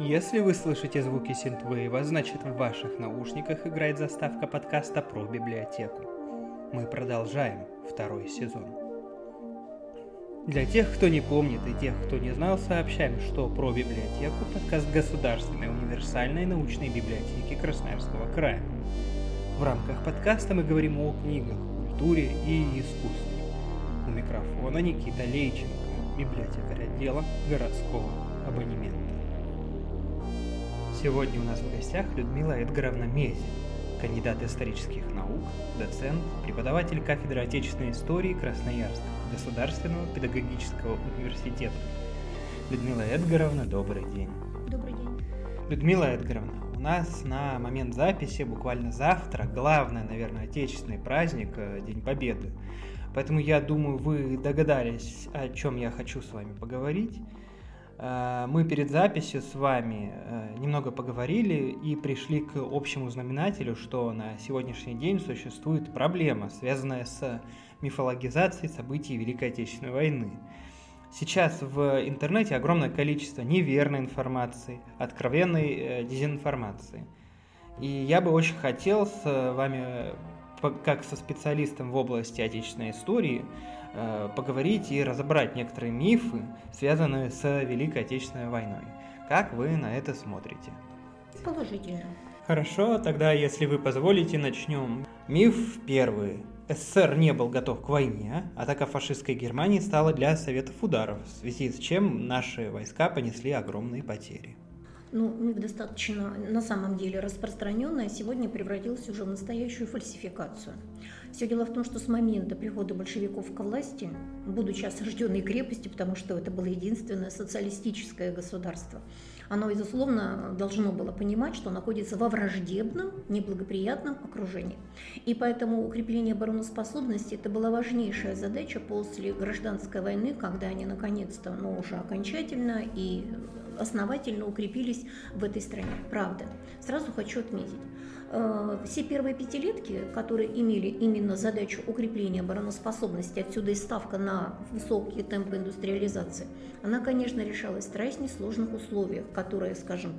Если вы слышите звуки синтвейва, значит в ваших наушниках играет заставка подкаста про библиотеку. Мы продолжаем второй сезон. Для тех, кто не помнит и тех, кто не знал, сообщаем, что про библиотеку – подкаст Государственной универсальной научной библиотеки Красноярского края. В рамках подкаста мы говорим о книгах, культуре и искусстве. У микрофона Никита Лейченко, библиотекарь отдела городского абонемента. Сегодня у нас в гостях Людмила Эдгаровна Мези, кандидат исторических наук, доцент, преподаватель кафедры отечественной истории Красноярского государственного педагогического университета. Людмила Эдгаровна, добрый день. Добрый день. Людмила Эдгаровна, у нас на момент записи, буквально завтра, главный, наверное, отечественный праздник, э, День Победы. Поэтому я думаю, вы догадались, о чем я хочу с вами поговорить. Э, мы перед записью с вами э, немного поговорили и пришли к общему знаменателю, что на сегодняшний день существует проблема, связанная с мифологизацией событий Великой Отечественной войны. Сейчас в интернете огромное количество неверной информации, откровенной э, дезинформации. И я бы очень хотел с вами, как со специалистом в области отечественной истории, поговорить и разобрать некоторые мифы, связанные с Великой Отечественной войной. Как вы на это смотрите? Положительно. Хорошо, тогда, если вы позволите, начнем. Миф первый. СССР не был готов к войне, атака фашистской Германии стала для Советов ударов, в связи с чем наши войска понесли огромные потери ну, миф достаточно на самом деле распространенный, а сегодня превратился уже в настоящую фальсификацию. Все дело в том, что с момента прихода большевиков к власти, будучи осажденной крепостью, потому что это было единственное социалистическое государство, оно, безусловно, должно было понимать, что находится во враждебном, неблагоприятном окружении. И поэтому укрепление обороноспособности – это была важнейшая задача после гражданской войны, когда они наконец-то, ну, уже окончательно и основательно укрепились в этой стране. Правда. Сразу хочу отметить. Э, все первые пятилетки, которые имели именно задачу укрепления обороноспособности, отсюда и ставка на высокие темпы индустриализации, она, конечно, решалась в страшно сложных условиях, которые, скажем,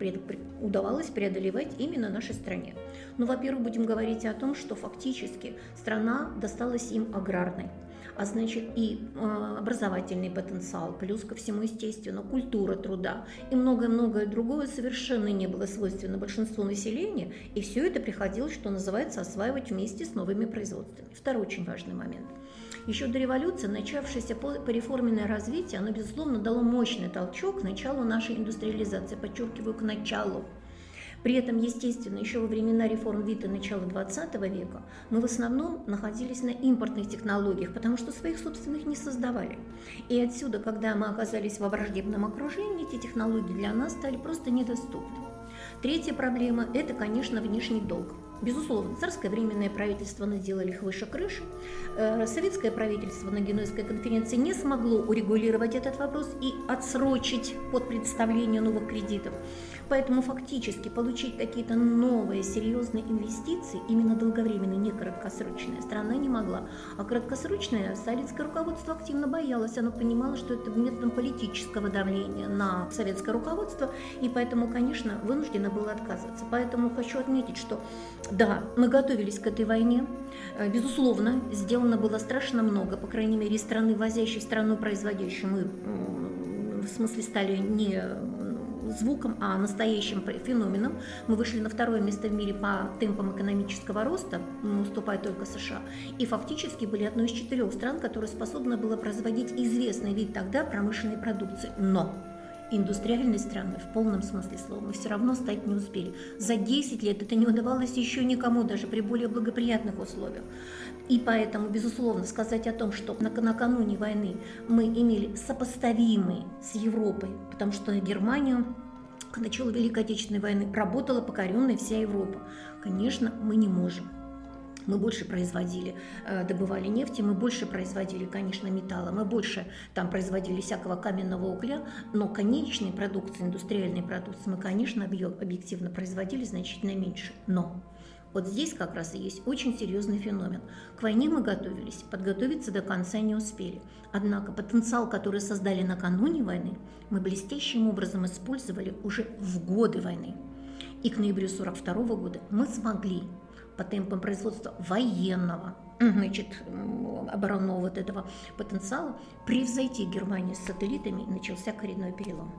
удавалось преодолевать именно нашей стране. Ну, во-первых, будем говорить о том, что фактически страна досталась им аграрной а значит и э, образовательный потенциал, плюс ко всему, естественно, культура труда и многое-многое другое совершенно не было свойственно большинству населения, и все это приходилось, что называется, осваивать вместе с новыми производствами. Второй очень важный момент. Еще до революции начавшееся пореформенное развитие, оно, безусловно, дало мощный толчок к началу нашей индустриализации, подчеркиваю, к началу при этом, естественно, еще во времена реформ ВИТа начала XX века мы в основном находились на импортных технологиях, потому что своих собственных не создавали. И отсюда, когда мы оказались во враждебном окружении, эти технологии для нас стали просто недоступны. Третья проблема – это, конечно, внешний долг. Безусловно, царское временное правительство наделали их выше крыши. Э, советское правительство на Генуэзской конференции не смогло урегулировать этот вопрос и отсрочить под представление новых кредитов. Поэтому фактически получить какие-то новые серьезные инвестиции, именно долговременные, не краткосрочные, страна не могла. А краткосрочное советское руководство активно боялось, оно понимало, что это методом политического давления на советское руководство, и поэтому, конечно, вынуждено было отказываться. Поэтому хочу отметить, что да, мы готовились к этой войне, э, безусловно, сделано было страшно много, по крайней мере, страны возящей, страну производящей мы в смысле стали не звуком, а настоящим феноменом. Мы вышли на второе место в мире по темпам экономического роста, уступая только США, и фактически были одной из четырех стран, которая способна была производить известный вид тогда промышленной продукции. Но индустриальной страной в полном смысле слова мы все равно стать не успели. За 10 лет это не удавалось еще никому, даже при более благоприятных условиях. И поэтому, безусловно, сказать о том, что накануне войны мы имели сопоставимый с Европой, потому что Германию к началу Великой Отечественной войны работала покоренная вся Европа. Конечно, мы не можем. Мы больше производили, э, добывали нефти, мы больше производили, конечно, металла, мы больше там производили всякого каменного угля, но конечной продукции, индустриальной продукции мы, конечно, объективно производили значительно меньше. Но Вот здесь как раз и есть очень серьезный феномен. К войне мы готовились, подготовиться до конца не успели. Однако потенциал, который создали накануне войны, мы блестящим образом использовали уже в годы войны. И к ноябрю 1942 года мы смогли по темпам производства военного, значит, оборонного вот этого потенциала превзойти Германию с сателлитами, начался коренной перелом.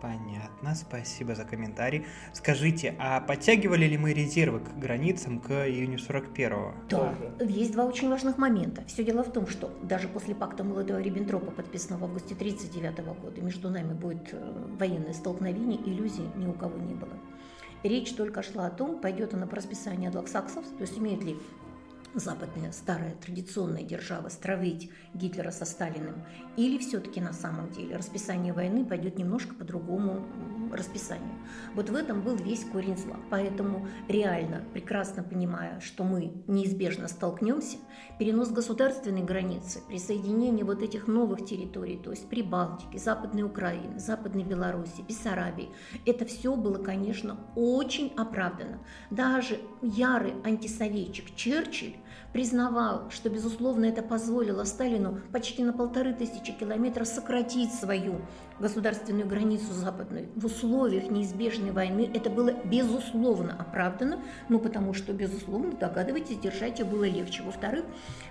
Понятно, спасибо за комментарий. Скажите, а подтягивали ли мы резервы к границам к июню 41-го? Да, есть два очень важных момента. Все дело в том, что даже после пакта молодого Риббентропа, подписанного в августе 1939 года, между нами будет э, военное столкновение, иллюзий ни у кого не было. Речь только шла о том, пойдет она по расписанию адлаксаксов, то есть имеет ли западная старая традиционная держава стравить Гитлера со Сталиным, или все-таки на самом деле расписание войны пойдет немножко по другому расписанию. Вот в этом был весь корень зла. Поэтому реально, прекрасно понимая, что мы неизбежно столкнемся, перенос государственной границы, присоединение вот этих новых территорий, то есть Прибалтики, Западной Украины, Западной Беларуси, Бессарабии, это все было, конечно, очень оправдано. Даже ярый антисоветчик Черчилль признавал, что, безусловно, это позволило Сталину почти на полторы тысячи километров сократить свою государственную границу западную в условиях неизбежной войны. Это было безусловно оправдано, ну потому что, безусловно, догадывайтесь, держать ее было легче. Во-вторых,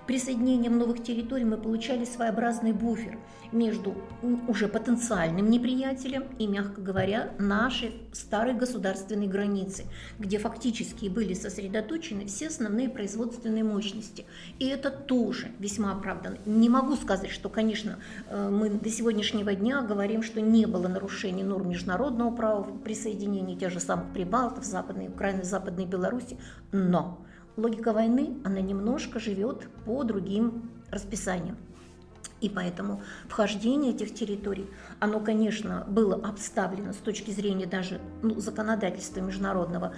присоединением новых территорий мы получали своеобразный буфер между уже потенциальным неприятелем и, мягко говоря, нашей старой государственной границы, где фактически были сосредоточены все основные производственные мощности. И это тоже весьма оправданно. Не могу сказать, что, конечно, э, мы до сегодняшнего дня говорим, что не было нарушений норм международного права в присоединении тех же самых Прибалтов, Западной Украины, Западной Беларуси, но логика войны, она немножко живет по другим расписаниям. И поэтому вхождение этих территорий, оно, конечно, было обставлено с точки зрения даже ну, законодательства международного,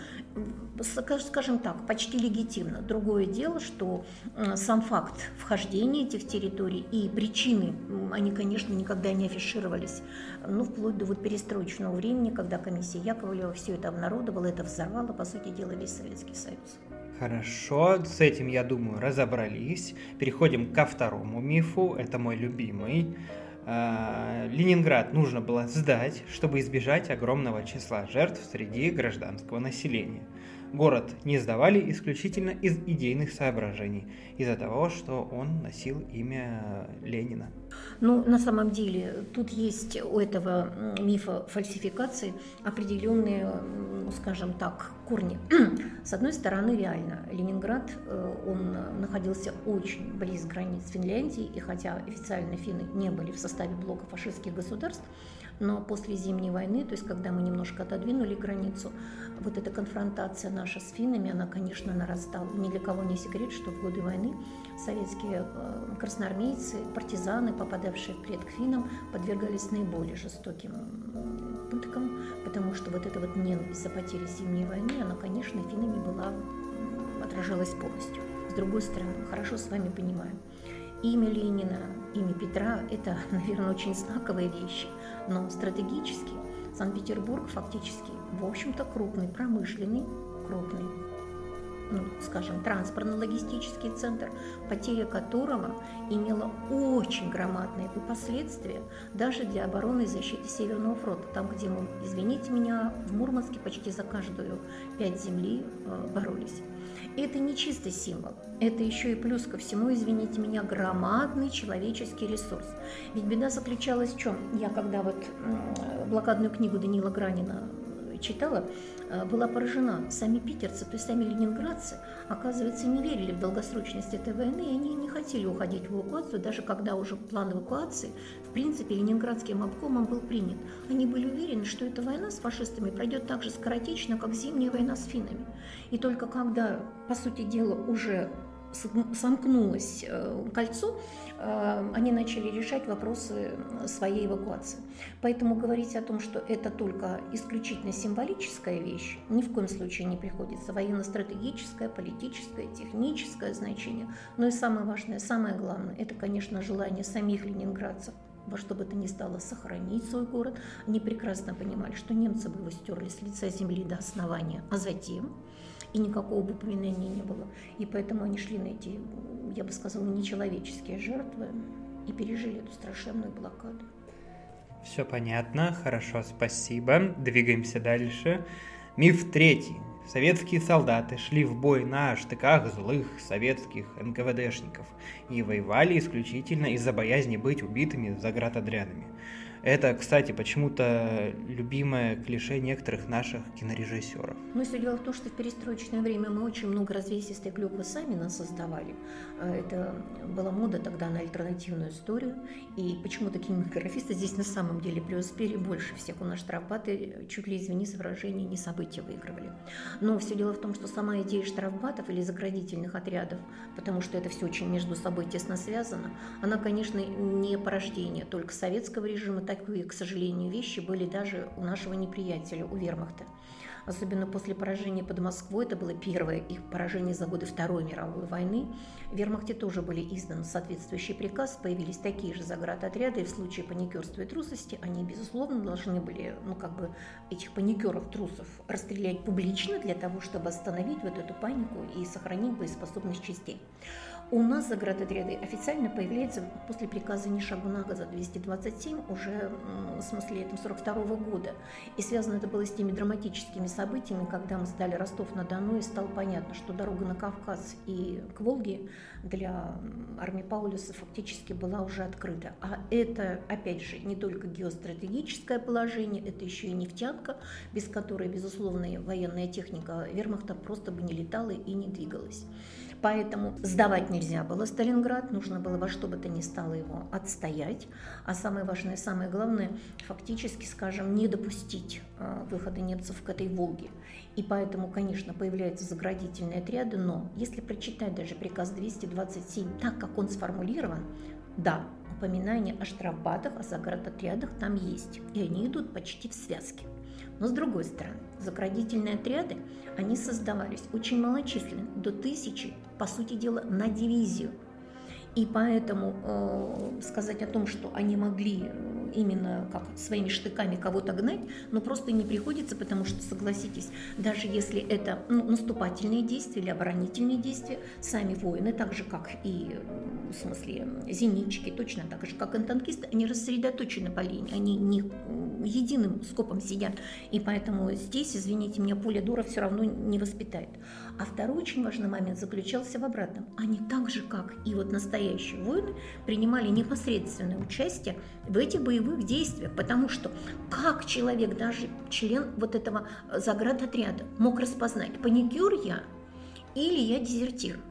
скажем так, почти легитимно. Другое дело, что сам факт вхождения этих территорий и причины, они, конечно, никогда не афишировались, ну, вплоть до вот перестроечного времени, когда комиссия Яковлева все это обнародовала, это взорвала, по сути дела, весь Советский Союз. Хорошо, с этим, я думаю, разобрались. Переходим ко второму мифу, это мой любимый. А, Ленинград нужно было сдать, чтобы избежать огромного числа жертв среди гражданского населения город не сдавали исключительно из идейных соображений, из-за того, что он носил имя Ленина. Ну, на самом деле, тут есть у этого мифа фальсификации определенные, скажем так, корни. С одной стороны, реально, Ленинград, э, он находился очень близ границ Финляндии, и хотя официально финны не были в составе блока фашистских государств, но после Зимней войны, то есть когда мы немножко отодвинули границу, вот эта конфронтация наша с финнами, она, конечно, нарастала. Ни для кого не секрет, что в годы войны советские э, красноармейцы, партизаны, попадавшие в плен к финнам, подвергались наиболее жестоким пыткам, потому что вот эта вот ненависть за потери Зимней войны, она, конечно, финнами была, отражалась полностью. С другой стороны, хорошо с вами понимаем, имя Ленина, имя Петра – это, наверное, очень знаковые вещи, но стратегически. Санкт-Петербург фактически, в общем-то, крупный, промышленный, крупный, ну, скажем, транспортно-логистический центр, потеря которого имела очень громадные последствия даже для обороны и защиты Северного фронта, там, где мы, извините меня, в Мурманске почти за каждую пять земли э, боролись. И это не чистый символ, это еще и плюс ко всему, извините меня, громадный человеческий ресурс. Ведь беда заключалась в чем? Я когда вот блокадную книгу Данила Гранина читала, э, была поражена. Сами питерцы, то есть сами ленинградцы, оказывается, не верили в долгосрочность этой войны, и они не хотели уходить в эвакуацию, даже когда уже план эвакуации, в принципе, ленинградским обкомом был принят. Они были уверены, что эта война с фашистами пройдет так же скоротечно, как зимняя война с финнами. И только когда, по сути дела, уже сомкнулось э, кольцо, э, они начали решать вопросы своей эвакуации. Поэтому говорить о том, что это только исключительно символическая вещь, ни в коем случае не приходится. Военно-стратегическое, политическое, техническое значение. Но и самое важное, самое главное, это, конечно, желание самих ленинградцев во что бы то ни стало сохранить свой город. Они прекрасно понимали, что немцы бы его стерли с лица земли до основания, а затем и никакого бы упоминания не было. И поэтому они шли на эти, я бы сказала, нечеловеческие жертвы и пережили эту страшенную блокаду. Все понятно, хорошо, спасибо. Двигаемся дальше. Миф третий. Советские солдаты шли в бой на штыках злых советских НКВДшников и воевали исключительно из-за боязни быть убитыми заградотрядами. Это, кстати, почему-то любимое клише некоторых наших кинорежиссеров. Но все дело в том, что в перестроечное время мы очень много развесистой клюквы сами нас создавали. А это была мода тогда на альтернативную историю. И почему-то кинематографисты здесь на самом деле преуспели больше всех. У нас штрафбаты, чуть ли, извини за выражение, не события выигрывали. Но все дело в том, что сама идея штрафбатов или заградительных отрядов, потому что это все очень между собой тесно связано, она, конечно, не порождение только советского режима, такие, к сожалению, вещи были даже у нашего неприятеля, у вермахта. Особенно после поражения под Москвой, это было первое их поражение за годы Второй мировой войны, в вермахте тоже были изданы соответствующий приказ, появились такие же заградотряды, и в случае паникерства и трусости они, безусловно, должны были, ну, как бы, этих паникеров, трусов расстрелять публично для того, чтобы остановить вот эту панику и сохранить боеспособность частей. У нас заградотряды официально появляются после приказа ни шагу на за 227 уже, в смысле, этом 42 -го года. И связано это было с теми драматическими событиями, когда мы сдали Ростов-на-Дону, и стало понятно, что дорога на Кавказ и к Волге для армии Паулюса фактически была уже открыта. А это, опять же, не только геостратегическое положение, это еще и нефтянка, без которой, безусловно, военная техника вермахта просто бы не летала и не двигалась. Поэтому сдавать нельзя было Сталинград, нужно было во что бы то ни стало его отстоять. А самое важное, самое главное, фактически, скажем, не допустить э, выхода немцев к этой Волге. И поэтому, конечно, появляются заградительные отряды, но если прочитать даже приказ 227 так, как он сформулирован, да, упоминание о штрафбатах, о заградотрядах там есть, и они идут почти в связке. Но с другой стороны, заградительные отряды, они создавались очень малочисленно, до тысячи, по сути дела, на дивизию. И поэтому э, сказать о том, что они могли э, именно как своими штыками кого-то гнать, но просто не приходится, потому что, согласитесь, даже если это ну, наступательные действия или оборонительные действия, сами воины, так же как и в смысле зенитчики, точно так же как и танкисты, они рассредоточены по линии, они не единым скопом сидят. И поэтому здесь, извините меня, поле дура все равно не воспитает. А второй очень важный момент заключался в обратном. Они так же, как и вот настоящие воины, принимали непосредственное участие в этих боевых действиях, потому что как человек, даже член вот этого заградотряда, мог распознать, паникюр я или я дезертир –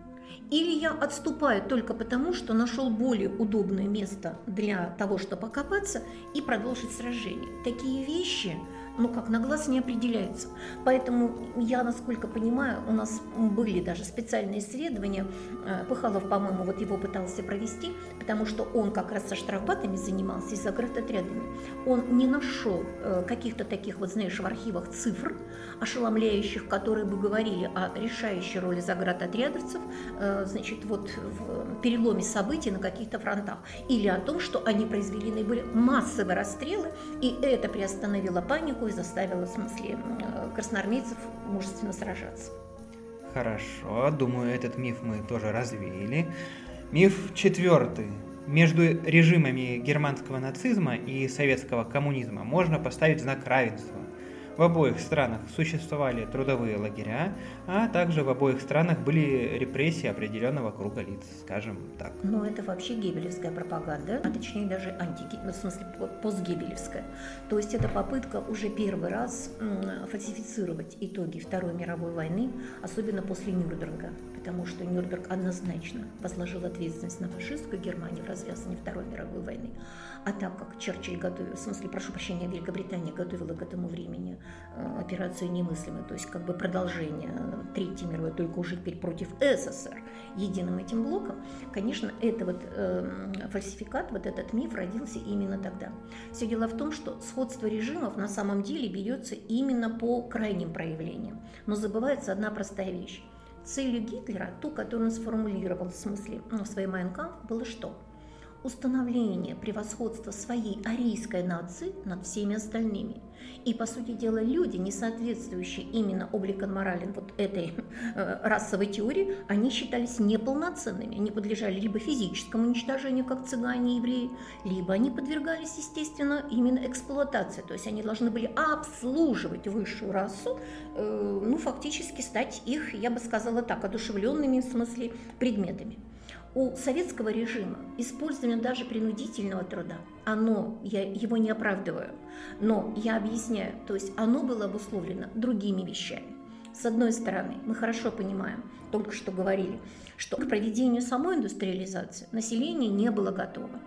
или я отступаю только потому, что нашел более удобное место для того, чтобы окопаться и продолжить сражение. Такие вещи ну как, на глаз не определяется. Поэтому я, насколько понимаю, у нас были даже специальные исследования, э, Пыхалов, по-моему, вот его пытался провести, потому что он как раз со штрафбатами занимался и заградотрядами. Он не нашел э, каких-то таких, вот знаешь, в архивах цифр, ошеломляющих, которые бы говорили о решающей роли заградотрядовцев, э, значит, вот в переломе событий на каких-то фронтах, или о том, что они произвели наиболее массовые расстрелы, и это приостановило панику, и заставила, в смысле, красноармейцев мужественно сражаться. Хорошо, думаю, этот миф мы тоже развеяли. Миф четвертый. Между режимами германского нацизма и советского коммунизма можно поставить знак равенства. В обоих странах существовали трудовые лагеря, а также в обоих странах были репрессии определенного круга лиц, скажем так. Но это вообще гебелевская пропаганда, а точнее даже анти, ну, в смысле постгебелевская. То есть это попытка уже первый раз фальсифицировать итоги Второй мировой войны, особенно после Нюрнберга, потому что Нюрнберг однозначно возложил ответственность на фашистскую Германию в развязывании Второй мировой войны. А так как Черчилль готовил, в смысле, прошу прощения, Великобритания готовила к этому времени э, операцию немыслимую, то есть как бы продолжение Третьей мировой, только уже теперь против СССР, единым этим блоком, конечно, это вот э, фальсификат, вот этот миф родился именно тогда. Все дело в том, что сходство режимов на самом деле берется именно по крайним проявлениям. Но забывается одна простая вещь. Целью Гитлера, ту, которую он сформулировал в смысле ну, в своей Майнкамп, было что? Установление превосходства своей арийской нации над всеми остальными. И, по сути дела, люди, не соответствующие именно обликом морален вот этой э, расовой теории, они считались неполноценными, они подлежали либо физическому уничтожению, как цыгане и евреи, либо они подвергались, естественно, именно эксплуатации, то есть они должны были обслуживать высшую расу, э, ну, фактически стать их, я бы сказала так, одушевленными в смысле предметами у советского режима использование даже принудительного труда, оно, я его не оправдываю, но я объясняю, то есть оно было обусловлено другими вещами. С одной стороны, мы хорошо понимаем, только что говорили, что к проведению самой индустриализации население не было готово.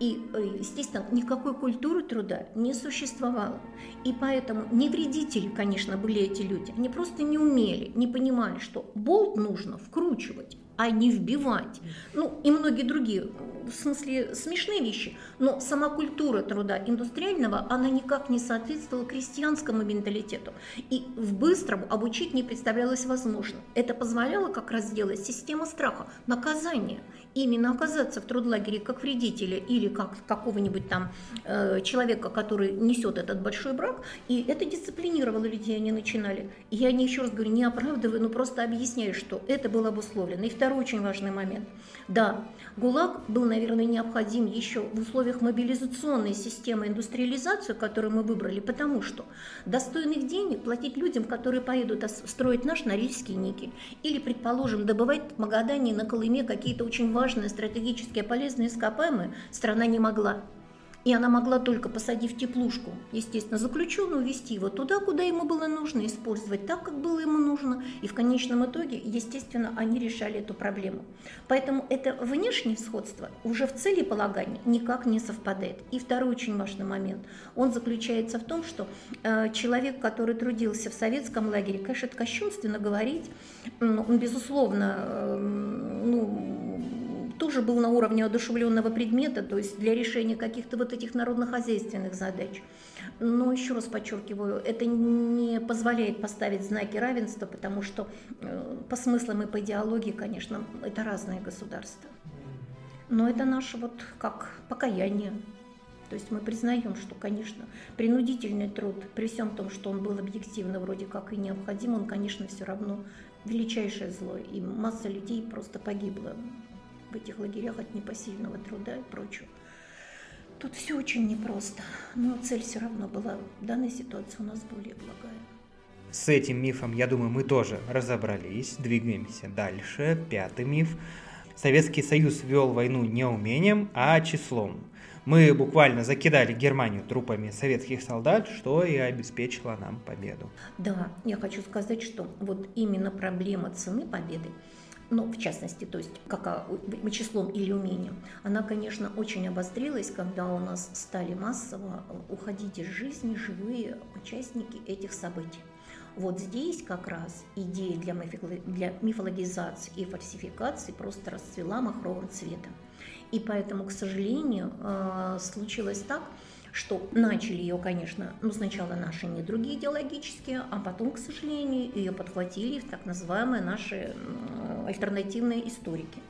И, э, естественно, никакой культуры труда не существовало. И поэтому не вредители, конечно, были эти люди. Они просто не умели, не понимали, что болт нужно вкручивать а не вбивать. Ну и многие другие, в смысле, смешные вещи. Но сама культура труда индустриального, она никак не соответствовала крестьянскому менталитету. И в быстром обучить не представлялось возможным. Это позволяло как раз сделать система страха, наказания именно оказаться в трудлагере как вредителя или как какого-нибудь там э, человека, который несет этот большой брак, и это дисциплинировало людей, они начинали. И я не еще раз говорю, не оправдываю, но просто объясняю, что это было обусловлено. И второй очень важный момент. Да, ГУЛАГ был, наверное, необходим еще в условиях мобилизационной системы индустриализации, которую мы выбрали, потому что достойных денег платить людям, которые поедут строить наш Норильский никель, или, предположим, добывать в Магадане на Колыме какие-то очень важные важные стратегические полезные ископаемые страна не могла. И она могла только, посадив теплушку, естественно, заключенную, увезти его туда, куда ему было нужно, использовать так, как было ему нужно. И в конечном итоге, естественно, они решали эту проблему. Поэтому это внешнее сходство уже в цели полагания никак не совпадает. И второй очень важный момент. Он заключается в том, что э, человек, который трудился в советском лагере, конечно, это кощунственно говорить, он, безусловно, э, ну, тоже был на уровне одушевленного предмета, то есть для решения каких-то вот этих народно-хозяйственных задач. Но еще раз подчеркиваю, это не позволяет поставить знаки равенства, потому что э, по смыслам и по идеологии, конечно, это разные государства. Но это наше вот как покаяние. То есть мы признаем, что, конечно, принудительный труд, при всем том, что он был объективно вроде как и необходим, он, конечно, все равно величайшее зло. И масса людей просто погибла в этих лагерях от непосильного труда и прочего. Тут все очень непросто, но цель все равно была в данной ситуации у нас более благая. С этим мифом, я думаю, мы тоже разобрались. Двигаемся дальше. Пятый миф. Советский Союз вел войну не умением, а числом. Мы буквально закидали Германию трупами советских солдат, что и обеспечило нам победу. Да, я хочу сказать, что вот именно проблема цены победы ну, в частности, то есть как числом или умением, она, конечно, очень обострилась, когда у нас стали массово уходить из жизни живые участники этих событий. Вот здесь как раз идея для, для мифологизации и фальсификации просто расцвела махровым цветом. И поэтому, к сожалению, э, случилось так, что начали ее, конечно, ну сначала наши не другие идеологические, а потом, к сожалению, ее подхватили так называемые наши альтернативные историки.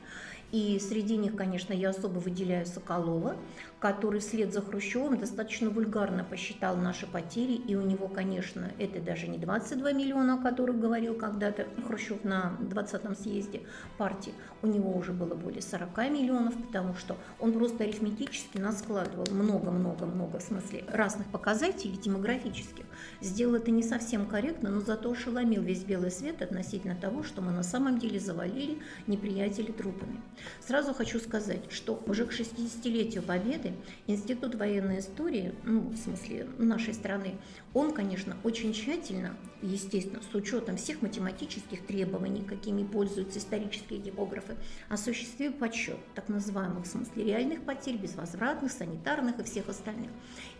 И среди них, конечно, я особо выделяю Соколова, который вслед за Хрущевым достаточно вульгарно посчитал наши потери, и у него, конечно, это даже не 22 миллиона, о которых говорил когда-то Хрущев на 20-м съезде партии, у него уже было более 40 миллионов, потому что он просто арифметически наскладывал много-много-много, в смысле, разных показателей демографических. Сделал это не совсем корректно, но зато ошеломил весь белый свет относительно того, что мы на самом деле завалили неприятелей трупами. Сразу хочу сказать, что уже к 60-летию Победы Институт военной истории, ну, в смысле нашей страны, он, конечно, очень тщательно, естественно, с учетом всех математических требований, какими пользуются исторические демографы, осуществил подсчет так называемых, в смысле, реальных потерь, безвозвратных, санитарных и всех остальных.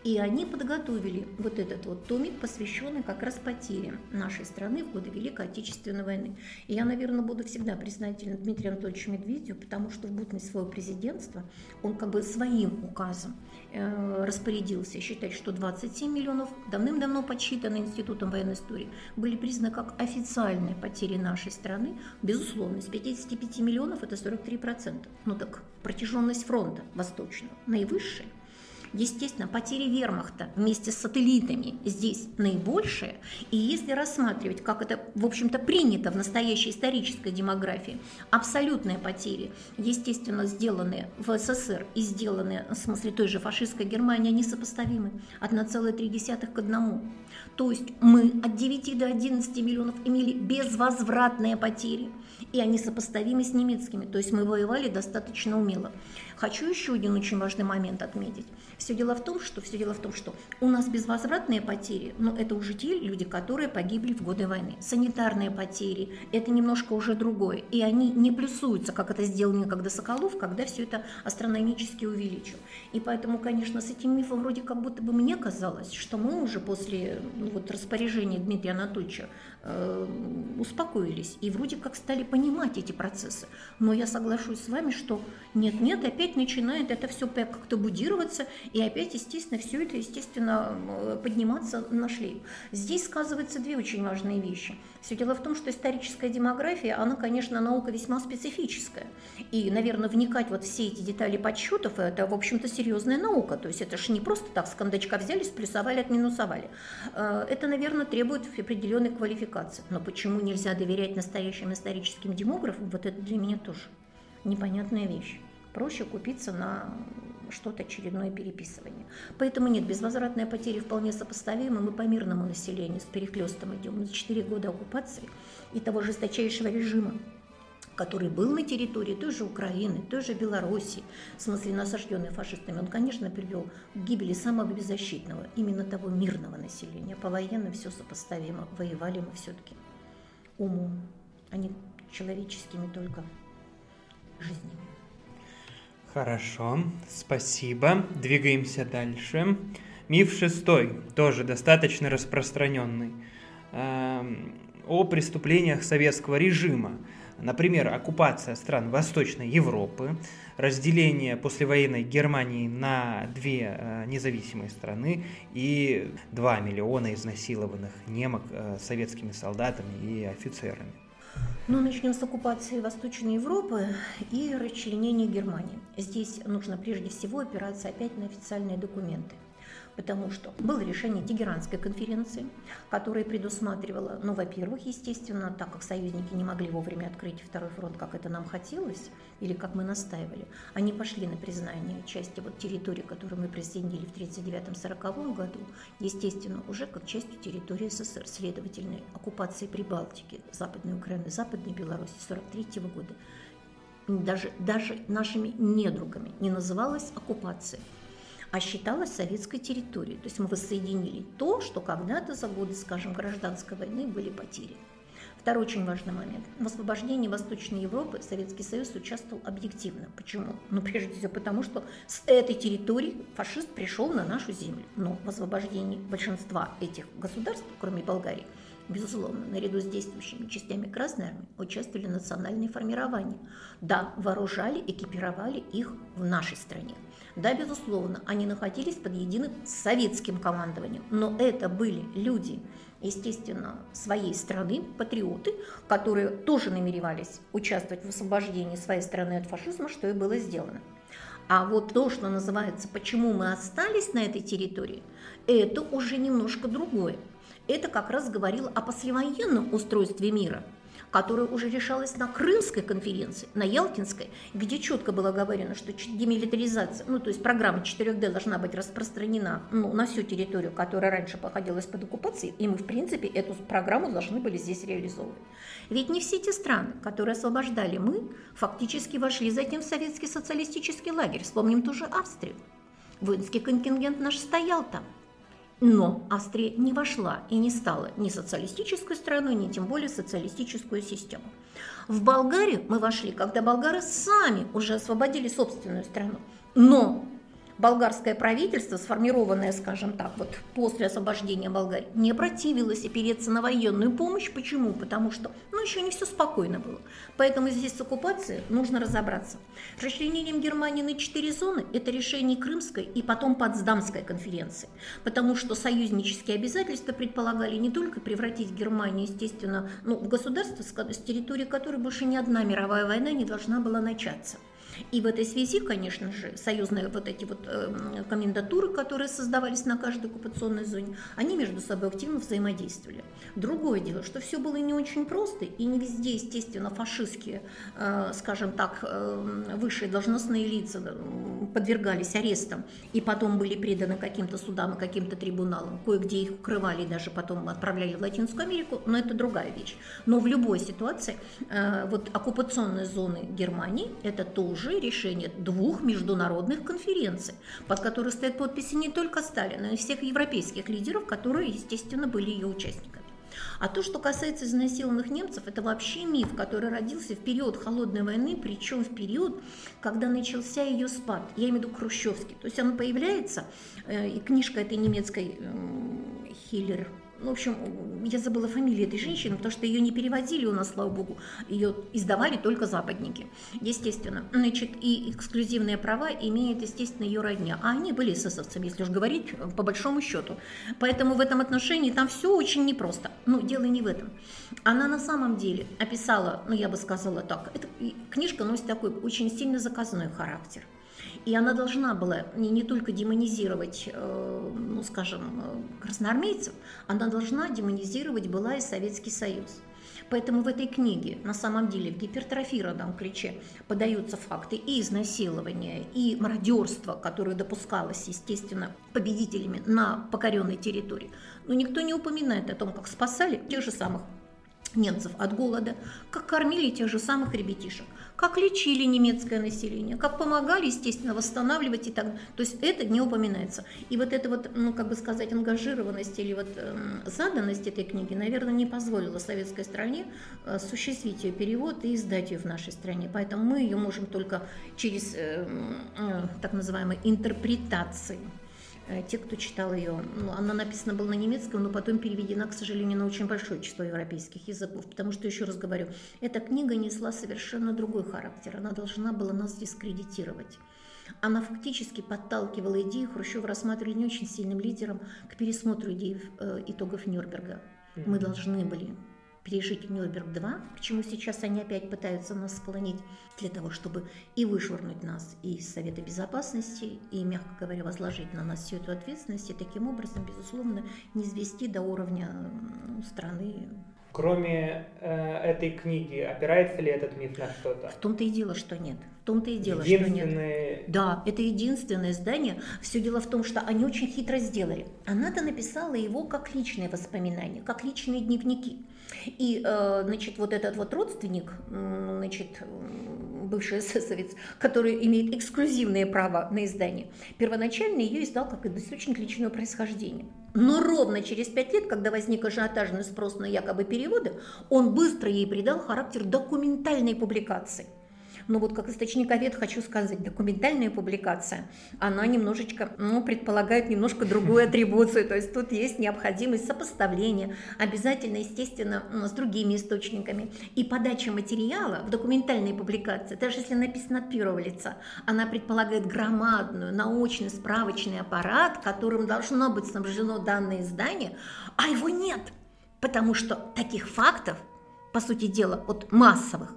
И они подготовили вот этот вот томик, посвященный как раз потерям нашей страны в годы Великой Отечественной войны. И я, наверное, буду всегда признательна Дмитрию Анатольевичу Медведеву, потому что в бытность своего президентства он как бы своим указом распорядился считать, что 27 миллионов, давным-давно подсчитаны Институтом военной истории, были признаны как официальные потери нашей страны. Безусловно, из 55 миллионов это 43%. Ну так протяженность фронта восточного наивысшая. Естественно, потери вермахта вместе с сателлитами здесь наибольшие. И если рассматривать, как это, в общем-то, принято в настоящей исторической демографии, абсолютные потери, естественно, сделанные в СССР и сделанные, в смысле той же фашистской Германии, они сопоставимы. 1,3 к 1. То есть мы от 9 до 11 миллионов имели безвозвратные потери, и они сопоставимы с немецкими. То есть мы воевали достаточно умело. Хочу еще один очень важный момент отметить. Все дело в том, что все дело в том, что у нас безвозвратные потери, но это уже те люди, которые погибли в годы войны. Санитарные потери – это немножко уже другое, и они не плюсуются, как это сделал некогда Соколов, когда все это астрономически увеличил. И поэтому, конечно, с этим мифом вроде как будто бы мне казалось, что мы уже после ну, вот, распоряжения Дмитрия Анатольевича успокоились и вроде как стали понимать эти процессы. Но я соглашусь с вами, что нет-нет, опять начинает это все как-то будироваться, и опять, естественно, все это, естественно, подниматься на шлейф. Здесь сказываются две очень важные вещи. Все дело в том, что историческая демография, она, конечно, наука весьма специфическая. И, наверное, вникать вот все эти детали подсчетов, это, в общем-то, серьезная наука. То есть это же не просто так с кондачка взяли, сплюсовали, отминусовали. Э, это, наверное, требует определенной квалификации. Но почему нельзя доверять настоящим историческим демографам, вот это для меня тоже непонятная вещь. Проще купиться на что-то очередное переписывание. Поэтому нет, безвозвратные потери вполне сопоставимы. Мы по мирному населению с перехлестом идем за 4 года оккупации и того жесточайшего режима который был на территории той же Украины, той же Белоруссии, в смысле насажденной фашистами, он, конечно, привел к гибели самого беззащитного, именно того мирного населения. По военным все сопоставимо. Воевали мы все-таки умом, а не человеческими только жизнями. Хорошо, спасибо. Двигаемся дальше. Миф шестой, тоже достаточно распространенный, эм, о преступлениях советского режима. Например, оккупация стран Восточной Европы, разделение послевоенной Германии на две э, независимые страны и 2 миллиона изнасилованных немок э, советскими солдатами и офицерами. Ну, начнем с оккупации Восточной Европы и расчленения Германии. Здесь нужно прежде всего опираться опять на официальные документы потому что было решение Тегеранской конференции, которая предусматривала, ну, во-первых, естественно, так как союзники не могли вовремя открыть второй фронт, как это нам хотелось, или как мы настаивали, они пошли на признание части вот территории, которую мы присоединили в 1939-1940 году, естественно, уже как частью территории СССР, следовательно, оккупации Прибалтики, Западной Украины, Западной Беларуси 1943 года, даже, даже нашими недругами не называлась оккупация а считалась советской территорией. То есть мы воссоединили то, что когда-то за годы, скажем, гражданской войны были потери. Второй очень важный момент. В освобождении Восточной Европы Советский Союз участвовал объективно. Почему? Ну, прежде всего, потому что с этой территории фашист пришел на нашу землю. Но в освобождении большинства этих государств, кроме Болгарии, Безусловно, наряду с действующими частями Красной Армии участвовали национальные формирования. Да, вооружали, экипировали их в нашей стране. Да, безусловно, они находились под единым советским командованием, но это были люди, естественно, своей страны, патриоты, которые тоже намеревались участвовать в освобождении своей страны от фашизма, что и было сделано. А вот то, что называется, почему мы остались на этой территории, это уже немножко другое. Это как раз говорило о послевоенном устройстве мира – которая уже решалась на Крымской конференции, на Ялтинской, где четко было говорено, что демилитаризация, ну то есть программа 4D должна быть распространена ну, на всю территорию, которая раньше находилась под оккупацией, и мы в принципе эту программу должны были здесь реализовывать. Ведь не все те страны, которые освобождали мы, фактически вошли затем в советский социалистический лагерь. Вспомним ту же Австрию. Воинский контингент наш стоял там. Но Австрия не вошла и не стала ни социалистической страной, ни тем более социалистическую систему. В Болгарию мы вошли, когда болгары сами уже освободили собственную страну. Но болгарское правительство, сформированное, скажем так, вот после освобождения Болгарии, не противилось опереться на военную помощь. Почему? Потому что, ну, еще не все спокойно было. Поэтому здесь с оккупацией нужно разобраться. Расчленением Германии на четыре зоны – это решение Крымской и потом Потсдамской конференции. Потому что союзнические обязательства предполагали не только превратить Германию, естественно, ну, в государство, с территории которой больше ни одна мировая война не должна была начаться. И в этой связи, конечно же, союзные вот эти вот э, комендатуры, которые создавались на каждой оккупационной зоне, они между собой активно взаимодействовали. Другое дело, что все было не очень просто, и не везде, естественно, фашистские, э, скажем так, э, высшие должностные лица подвергались арестам, и потом были преданы каким-то судам и каким-то трибуналам. Кое-где их укрывали и даже потом отправляли в Латинскую Америку, но это другая вещь. Но в любой ситуации э, вот оккупационные зоны Германии – это тоже уже решение двух международных конференций, под которые стоят подписи не только Сталина, но и всех европейских лидеров, которые, естественно, были ее участниками. А то, что касается изнасилованных немцев, это вообще миф, который родился в период холодной войны, причем в период, когда начался ее спад. Я имею в виду Хрущевский. То есть она появляется, э, и книжка этой немецкой Хиллер в общем, я забыла фамилию этой женщины, потому что ее не переводили у нас, слава богу, ее издавали только западники, естественно. Значит, и эксклюзивные права имеет, естественно, ее родня. А они были эсэсовцами, если уж говорить по большому счету. Поэтому в этом отношении там все очень непросто. Но дело не в этом. Она на самом деле описала, ну я бы сказала так, эта книжка носит такой очень сильно заказной характер – и она должна была не, не только демонизировать, э, ну, скажем, э, красноармейцев, она должна демонизировать была и Советский Союз. Поэтому в этой книге на самом деле в гипертрофированном ключе подаются факты и изнасилования, и мародерства, которое допускалось, естественно, победителями на покоренной территории. Но никто не упоминает о том, как спасали тех же самых немцев от голода, как кормили тех же самых ребятишек, как лечили немецкое население, как помогали, естественно, восстанавливать и так То есть это не упоминается. И вот эта вот, ну, как бы сказать, ангажированность или вот э, заданность этой книги, наверное, не позволила советской стране э, осуществить ее перевод и издать ее в нашей стране. Поэтому мы ее можем только через э, э, так называемой интерпретации те, кто читал ее. Ну, она написана была на немецком, но потом переведена, к сожалению, на очень большое число европейских языков, потому что, еще раз говорю, эта книга несла совершенно другой характер. Она должна была нас дискредитировать. Она фактически подталкивала идею Хрущева рассматривали не очень сильным лидером к пересмотру идей э, итогов Нюрнберга. Мы должны были пережить Нюрнберг-2, к чему сейчас они опять пытаются нас склонить, для того, чтобы и вышвырнуть нас из Совета Безопасности, и, мягко говоря, возложить на нас всю эту ответственность, и таким образом, безусловно, не извести до уровня страны Кроме э, этой книги, опирается ли этот миф на что-то? В том-то и дело, что нет. Том-то и дело, что нет. Да, это единственное издание. Все дело в том, что они очень хитро сделали. Она-то написала его как личные воспоминания, как личные дневники. И, э, значит, вот этот вот родственник, значит, бывший эсэсовец, который имеет эксклюзивные права на издание, первоначально ее издал как источник личного происхождения. Но ровно через пять лет, когда возник ажиотажный спрос на якобы переводы, он быстро ей придал характер документальной публикации – но вот как источниковед хочу сказать, документальная публикация, она немножечко, ну, предполагает немножко другую атрибуцию, то есть тут есть необходимость сопоставления, обязательно, естественно, с другими источниками. И подача материала в документальной публикации, даже если написано от первого лица, она предполагает громадную научный справочный аппарат, которым должно быть снабжено данное издание, а его нет, потому что таких фактов, по сути дела, от массовых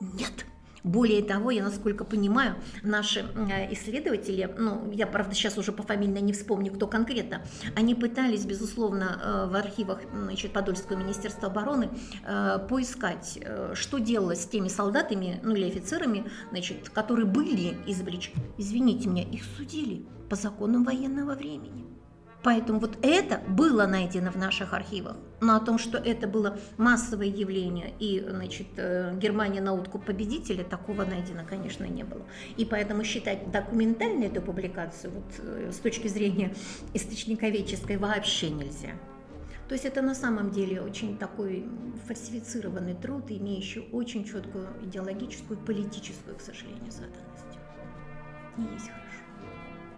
нет. Более того, я насколько понимаю, наши э, исследователи, ну, я, правда, сейчас уже по фамилии не вспомню, кто конкретно, они пытались, безусловно, э, в архивах значит, Подольского министерства обороны э, поискать, что делалось с теми солдатами, ну, или офицерами, значит, которые были извлечены. Извините меня, их судили по законам военного времени. Поэтому вот это было найдено в наших архивах. Но о том, что это было массовое явление и, значит, э, Германия на утку победителя, такого найдено, конечно, не было. И поэтому считать документальной эту публикацию вот, э, с точки зрения источниковедческой вообще нельзя. То есть это на самом деле очень такой фальсифицированный труд, имеющий очень четкую идеологическую, политическую, к сожалению, заданность. Не есть хорошо.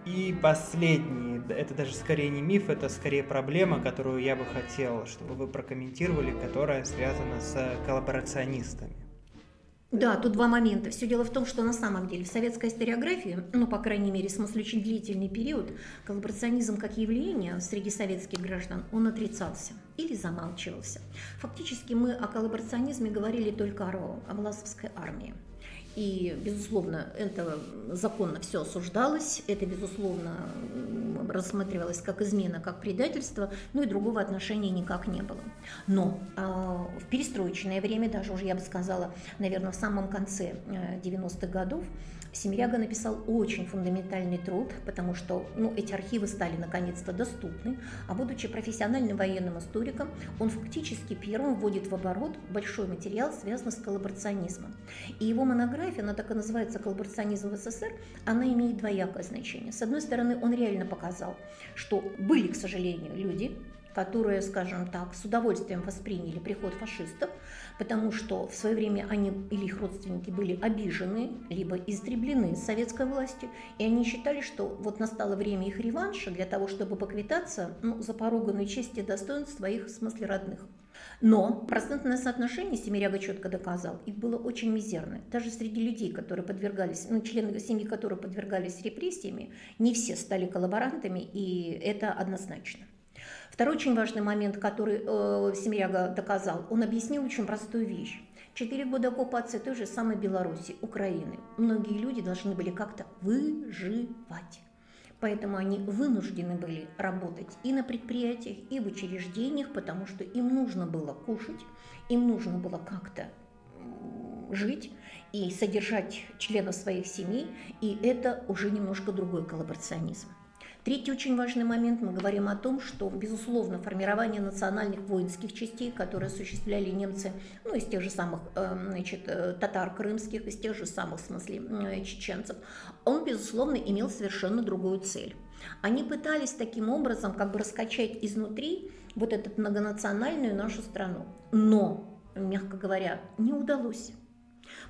И последний, это даже скорее не миф, это скорее проблема, которую я бы хотел, чтобы вы прокомментировали, которая связана с коллаборационистами. Да, тут два момента. Все дело в том, что на самом деле в советской историографии, ну, по крайней мере, смысл очень длительный период, коллаборационизм как явление среди советских граждан, он отрицался или замалчивался. Фактически мы о коллаборационизме говорили только о Власовской армии. И, безусловно, это законно все осуждалось, это, безусловно, рассматривалось как измена, как предательство, ну и другого отношения никак не было. Но э, в перестроечное время, даже уже я бы сказала, наверное, в самом конце 90-х э, годов, Семиряга написал очень фундаментальный труд, потому что ну, эти архивы стали наконец-то доступны, а будучи профессиональным военным историком, он фактически первым вводит в оборот большой материал, связанный с коллаборационизмом. И его монография, она так и называется «Коллаборационизм в СССР», она имеет двоякое значение. С одной стороны, он реально показал, что были, к сожалению, люди, которые, скажем так, с удовольствием восприняли приход фашистов, потому что в свое время они или их родственники были обижены, либо истреблены советской властью, и они считали, что вот настало время их реванша для того, чтобы поквитаться ну, за поруганную честь и достоинство своих, в смысле, родных. Но процентное соотношение, Семиряга четко доказал, их было очень мизерное. Даже среди людей, которые подвергались, ну, члены семьи, которые подвергались репрессиями, не все стали коллаборантами, и это однозначно. Второй очень важный момент, который э, Семьяга доказал, он объяснил очень простую вещь. Четыре года оккупации той же самой Беларуси, Украины. Многие люди должны были как-то выживать. Поэтому они вынуждены были работать и на предприятиях, и в учреждениях, потому что им нужно было кушать, им нужно было как-то жить и содержать членов своих семей, и это уже немножко другой коллаборационизм. Третий очень важный момент, мы говорим о том, что, безусловно, формирование национальных воинских частей, которые осуществляли немцы, ну, из тех же самых, э, значит, э, татар крымских, из тех же самых, в смысле, э, чеченцев, он, безусловно, имел совершенно другую цель. Они пытались таким образом как бы раскачать изнутри вот эту многонациональную нашу страну. Но, мягко говоря, не удалось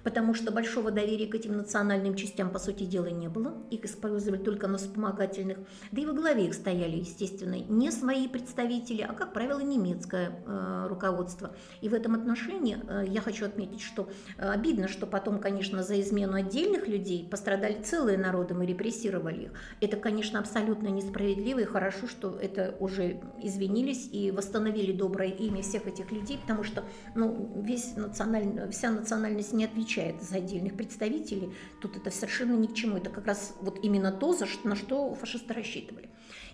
потому что большого доверия к этим национальным частям, по сути дела, не было. Их использовали только на вспомогательных. Да и во главе их стояли, естественно, не свои представители, а, как правило, немецкое э, руководство. И в этом отношении э, я хочу отметить, что э, обидно, что потом, конечно, за измену отдельных людей пострадали целые народы, мы репрессировали их. Это, конечно, абсолютно несправедливо, и хорошо, что это уже извинились и восстановили доброе имя всех этих людей, потому что ну, весь националь... вся национальность не отвечает за отдельных представителей. Тут это совершенно ни к чему. Это как раз вот именно то, на что фашисты рассчитывали.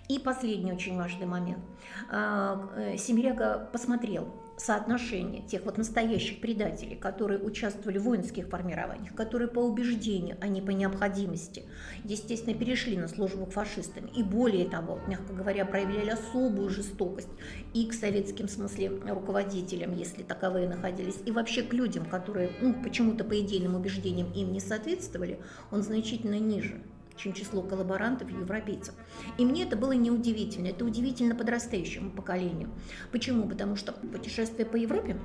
И последний очень важный момент. А, э, Семиряга посмотрел соотношение тех вот настоящих предателей, которые участвовали в воинских формированиях, которые по убеждению, а не по необходимости, естественно, перешли на службу к фашистам. И более того, мягко говоря, проявляли особую жестокость и к советским, смысле, руководителям, если таковые находились, и вообще к людям, которые ну, почему-то по идейным убеждениям им не соответствовали, он значительно ниже чем число коллаборантов европейцев. И мне это было неудивительно, это удивительно подрастающему поколению. Почему? Потому что путешествие по Европе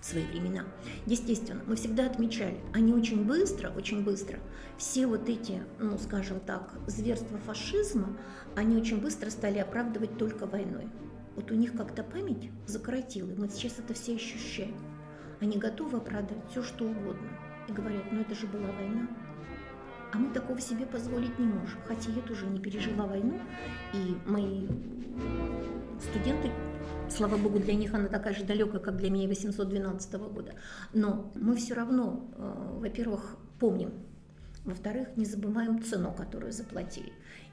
в свои времена, естественно, мы всегда отмечали, они очень быстро, очень быстро, все вот эти, ну, скажем так, зверства фашизма, они очень быстро стали оправдывать только войной. Вот у них как-то память закоротила, мы сейчас это все ощущаем. Они готовы оправдать все, что угодно. И говорят, ну это же была война, а мы такого себе позволить не можем. Хотя я тоже не пережила войну, и мои студенты, слава богу, для них она такая же далекая, как для меня 812 года. Но мы все равно, э, во-первых, помним, во-вторых, не забываем цену, которую заплатили.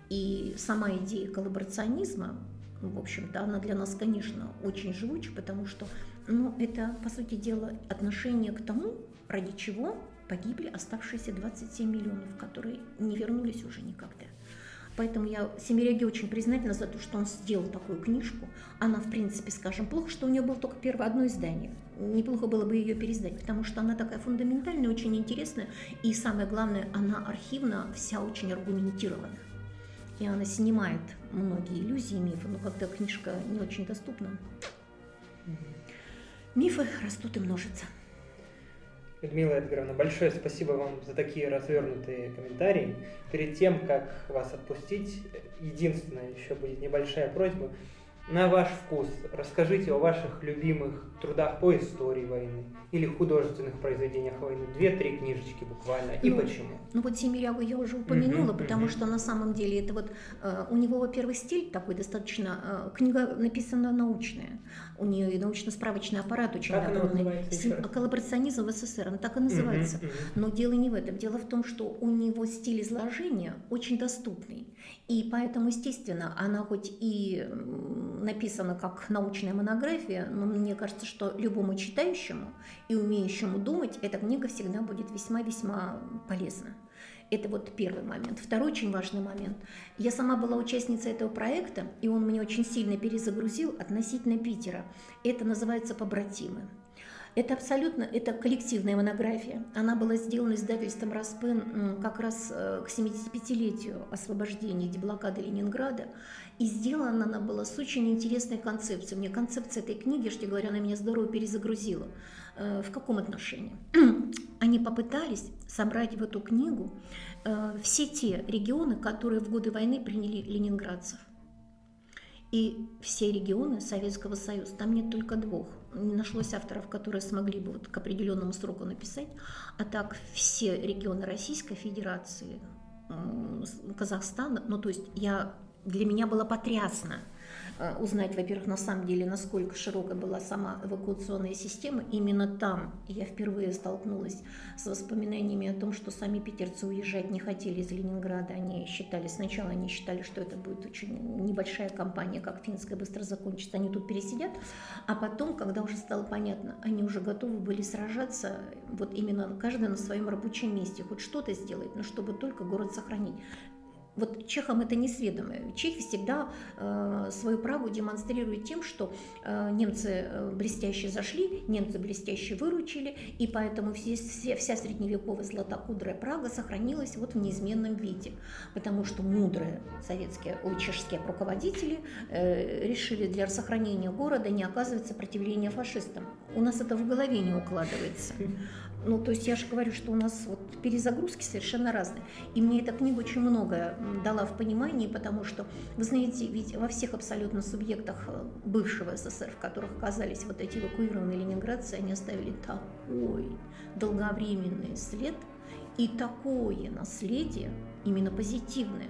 И сама идея коллаборационизма, в общем-то, она для нас, конечно, очень живуча, потому что ну, это, по сути дела, отношение к тому, ради чего погибли оставшиеся 27 миллионов, которые не вернулись уже никогда. Поэтому я Семиреге очень признательна за то, что он сделал такую книжку. Она, в принципе, скажем, плохо, что у нее было только первое одно издание. Неплохо было бы ее переиздать, потому что она такая фундаментальная, очень интересная. И самое главное, она архивна, вся очень аргументирована. И она снимает многие иллюзии, мифы, но когда книжка не очень доступна, мифы растут и множатся. Людмила Эдгаровна, большое спасибо вам за такие развернутые комментарии. Перед тем, как вас отпустить, единственная еще будет небольшая просьба – на ваш вкус, расскажите о ваших любимых трудах по истории войны или художественных произведениях войны. Две-три книжечки буквально. И ну, почему? Ну вот Семирягу я уже упомянула, uh-huh, потому uh-huh. что на самом деле это вот э, у него, во-первых, стиль такой достаточно. Э, книга написана научная. У нее и научно-справочный аппарат очень как добрый. Коллаборационизм в СССР, он так и называется. Uh-huh, uh-huh. Но дело не в этом. Дело в том, что у него стиль изложения очень доступный. И поэтому, естественно, она хоть и написана как научная монография, но мне кажется, что любому читающему и умеющему думать эта книга всегда будет весьма-весьма полезна. Это вот первый момент. Второй очень важный момент. Я сама была участницей этого проекта, и он меня очень сильно перезагрузил относительно Питера. Это называется «Побратимы». Это абсолютно, это коллективная монография. Она была сделана издательством «Распен» как раз э, к 75-летию освобождения деблокады Ленинграда. И сделана она была с очень интересной концепцией. Мне концепция этой книги, что говоря, она меня здорово перезагрузила. Э, в каком отношении? Они попытались собрать в эту книгу э, все те регионы, которые в годы войны приняли ленинградцев. И все регионы Советского Союза, там нет только двух не нашлось авторов, которые смогли бы вот к определенному сроку написать, а так все регионы Российской Федерации, Казахстана, ну то есть я, для меня было потрясно, узнать, во-первых, на самом деле, насколько широкая была сама эвакуационная система. Именно там я впервые столкнулась с воспоминаниями о том, что сами питерцы уезжать не хотели из Ленинграда. Они считали, сначала они считали, что это будет очень небольшая компания, как финская, быстро закончится, они тут пересидят. А потом, когда уже стало понятно, они уже готовы были сражаться, вот именно каждый на своем рабочем месте, хоть что-то сделать, но чтобы только город сохранить. Вот чехам это несведомо. Чехи всегда э, свою праву демонстрируют тем, что э, немцы э, блестяще зашли, немцы блестяще выручили, и поэтому все, все, вся средневековая златокудрая Прага сохранилась вот в неизменном виде. Потому что мудрые советские, ой, чешские руководители э, решили для сохранения города не оказывать сопротивления фашистам. У нас это в голове не укладывается. Ну, то есть я же говорю, что у нас вот перезагрузки совершенно разные. И мне эта книга очень многое дала в понимании, потому что, вы знаете, ведь во всех абсолютно субъектах э, бывшего СССР, в которых оказались вот эти эвакуированные ленинградцы, они оставили такой долговременный след и такое наследие, именно позитивное,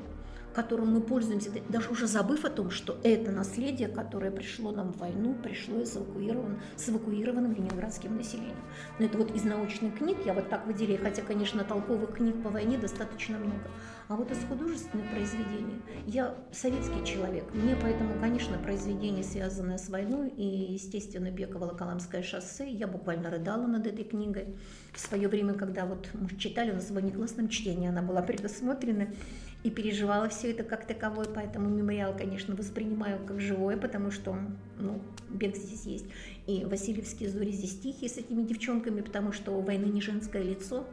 которым мы пользуемся, даже уже забыв о том, что это наследие, которое пришло нам в войну, пришло с, эвакуирован, с эвакуированным ленинградским населением. Но это вот из научных книг я вот так выделяю, хотя, конечно, толковых книг по войне достаточно много. А вот из художественных произведений я советский человек. Мне поэтому, конечно, произведения, связанные с войной и, естественно, Беково-Волоколамское шоссе, я буквально рыдала над этой книгой. В свое время, когда вот мы читали, у нас в внеклассном чтении она была предусмотрена, и переживала все это как таковое, поэтому мемориал, конечно, воспринимаю как живое, потому что, ну, бег здесь есть. И Васильевские зори здесь тихие с этими девчонками, потому что у войны не женское лицо,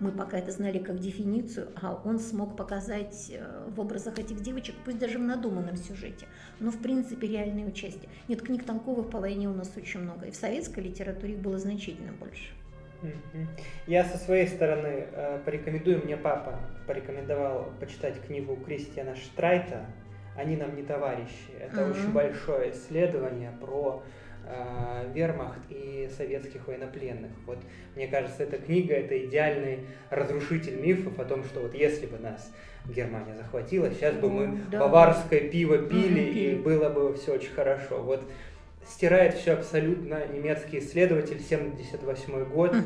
мы пока это знали как дефиницию, а он смог показать э, в образах этих девочек, пусть даже в надуманном сюжете, но в принципе реальное участие. Нет, книг толковых по войне у нас очень много, и в советской литературе их было значительно больше. Я со своей стороны э, порекомендую, мне папа порекомендовал почитать книгу Кристиана Штрайта «Они нам не товарищи». Это mm-hmm. очень большое исследование про э, вермахт и советских военнопленных. Вот мне кажется, эта книга это идеальный разрушитель мифов о том, что вот если бы нас Германия захватила, сейчас бы мы да. баварское пиво пили mm-hmm. и было бы все очень хорошо. Вот стирает все абсолютно немецкий исследователь, 78 год, угу.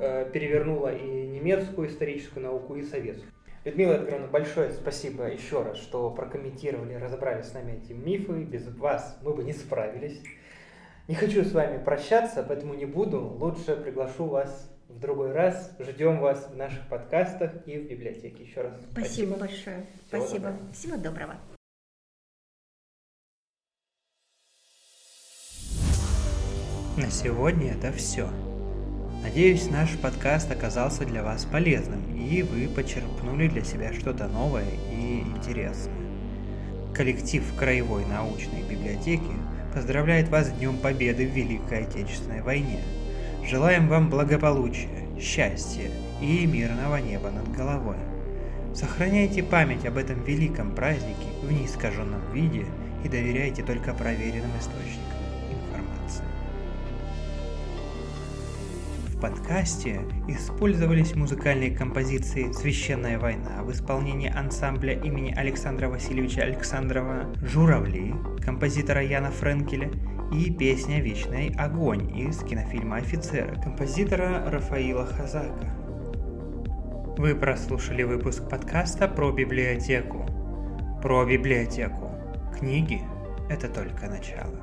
э, перевернула и немецкую историческую науку, и советскую. Людмила Эдгаровна, большое спасибо еще раз, что прокомментировали, разобрали с нами эти мифы. Без вас мы бы не справились. Не хочу с вами прощаться, поэтому не буду. Лучше приглашу вас в другой раз. Ждем вас в наших подкастах и в библиотеке. Еще раз спасибо. Спасибо большое. Всего спасибо. Доброго. Всего доброго. На сегодня это все. Надеюсь, наш подкаст оказался для вас полезным, и вы почерпнули для себя что-то новое и интересное. Коллектив Краевой научной библиотеки поздравляет вас с Днем Победы в Великой Отечественной войне. Желаем вам благополучия, счастья и мирного неба над головой. Сохраняйте память об этом великом празднике в неискаженном виде и доверяйте только проверенным источникам подкасте использовались музыкальные композиции «Священная война» в исполнении ансамбля имени Александра Васильевича Александрова «Журавли» композитора Яна Френкеля и песня «Вечный огонь» из кинофильма «Офицеры» композитора Рафаила Хазака. Вы прослушали выпуск подкаста про библиотеку. Про библиотеку. Книги – это только начало.